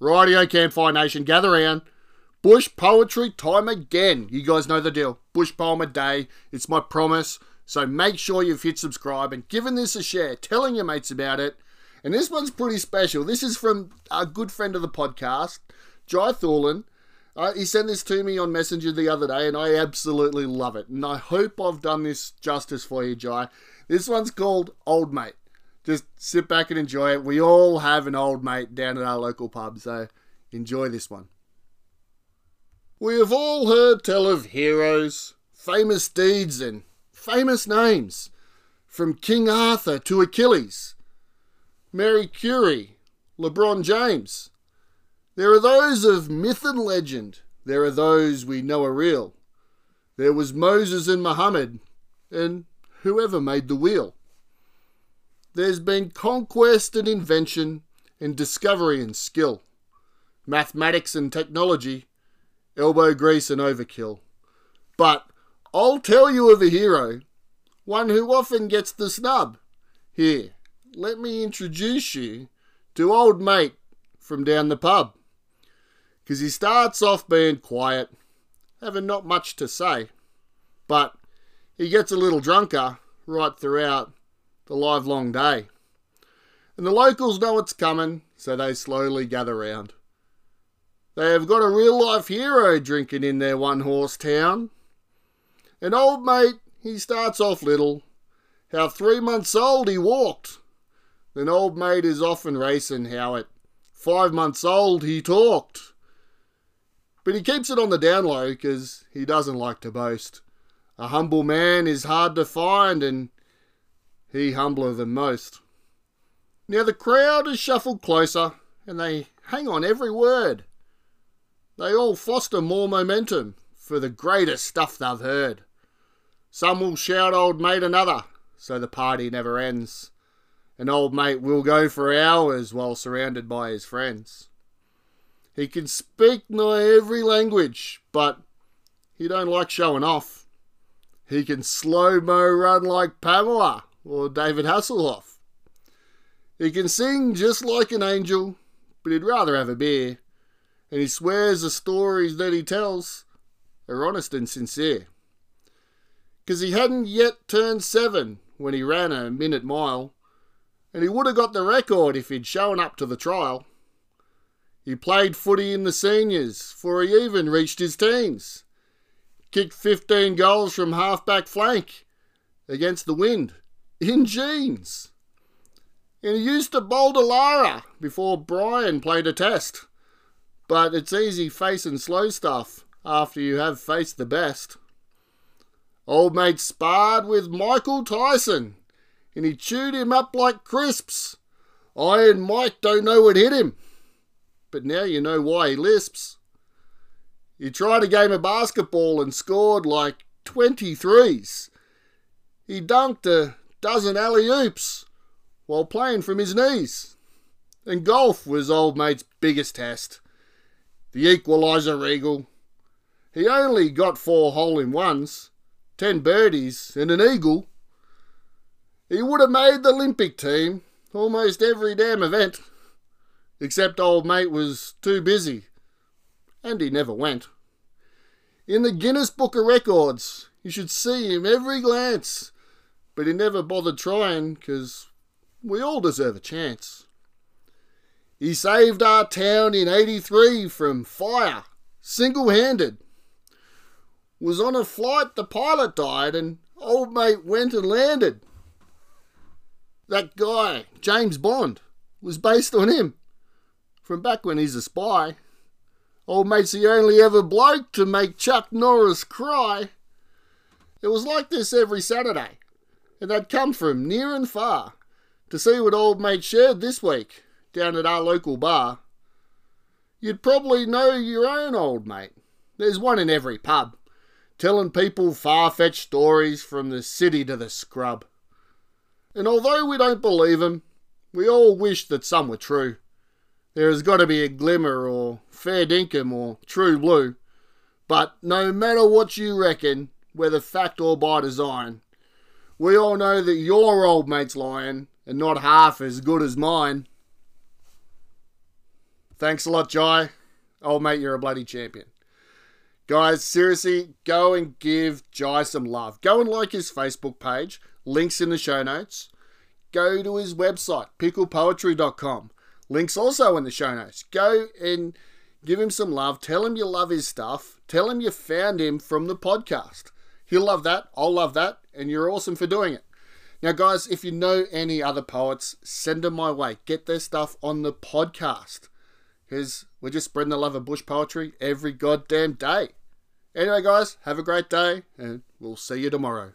Rightio, Campfire Nation, gather round. Bush poetry time again. You guys know the deal. Bush poem a day. It's my promise. So make sure you've hit subscribe and given this a share, telling your mates about it. And this one's pretty special. This is from a good friend of the podcast, Jai Thorlin. Uh, he sent this to me on Messenger the other day, and I absolutely love it. And I hope I've done this justice for you, Jai. This one's called Old Mate. Just sit back and enjoy it. We all have an old mate down at our local pub, so enjoy this one. We have all heard tell of heroes, famous deeds, and famous names, from King Arthur to Achilles, Mary Curie, LeBron James. There are those of myth and legend, there are those we know are real. There was Moses and Muhammad, and whoever made the wheel. There's been conquest and invention, and discovery and skill, mathematics and technology, elbow grease and overkill. But I'll tell you of a hero, one who often gets the snub. Here, let me introduce you to old mate from down the pub. 'Cause he starts off being quiet, having not much to say, but he gets a little drunker right throughout the live long day. And the locals know it's coming, so they slowly gather round. They have got a real life hero drinking in their one horse town. An old mate, he starts off little, how three months old he walked. Then old mate is often racing how at five months old he talked. But he keeps it on the down low 'cause he doesn't like to boast. A humble man is hard to find and he humbler than most. Now the crowd is shuffled closer and they hang on every word. They all foster more momentum for the greatest stuff they've heard. Some will shout old mate another, so the party never ends. And old mate will go for hours while surrounded by his friends. He can speak nigh every language, but he don't like showing off. He can slow mo run like Pamela or David Hasselhoff. He can sing just like an angel, but he'd rather have a beer and he swears the stories that he tells are honest and sincere. 'Cause he hadn't yet turned seven when he ran a minute mile, and he would have got the record if he'd shown up to the trial. He played footy in the seniors, for he even reached his teens. Kicked 15 goals from half-back flank against the wind in jeans. And he used to bowl Lara before Brian played a test. But it's easy facing slow stuff after you have faced the best. Old mate sparred with Michael Tyson, and he chewed him up like crisps. I and Mike don't know what hit him, but now you know why he lisps. He tried a game of basketball and scored like 23s. He dunked a dozen alley oops while playing from his knees. And golf was old mate's biggest test the equaliser eagle. He only got four hole in ones, ten birdies, and an eagle. He would have made the Olympic team almost every damn event, except old mate was too busy, and he never went. In the Guinness Book of Records, you should see him every glance, but he never bothered trying, 'cause we all deserve a chance. He saved our town in 83 from fire, single handed. Was on a flight, the pilot died, and old mate went and landed. That guy, James Bond, was based on him. From back when he's a spy. Old mate's the only ever bloke to make Chuck Norris cry. It was like this every Saturday, and they'd come from near and far to see what old mate shared this week down at our local bar, you'd probably know your own old mate. There's one in every pub, telling people far fetched stories from the city to the scrub. And although we don't believe 'em, we all wish that some were true. There has got to be a glimmer or fair dinkum or true blue. But no matter what you reckon, whether fact or by design, we all know that your old mate's lying and not half as good as mine. Thanks a lot, Jai. Old mate, you're a bloody champion. Guys, seriously, go and give Jai some love. Go and like his Facebook page. Links in the show notes. Go to his website, picklepoetry.com. Links also in the show notes. Go and give him some love. Tell him you love his stuff. Tell him you found him from the podcast. He'll love that. I'll love that. And you're awesome for doing it. Now, guys, if you know any other poets, send them my way. Get their stuff on the podcast. Because we're just spreading the love of bush poetry every goddamn day. Anyway, guys, have a great day, and we'll see you tomorrow.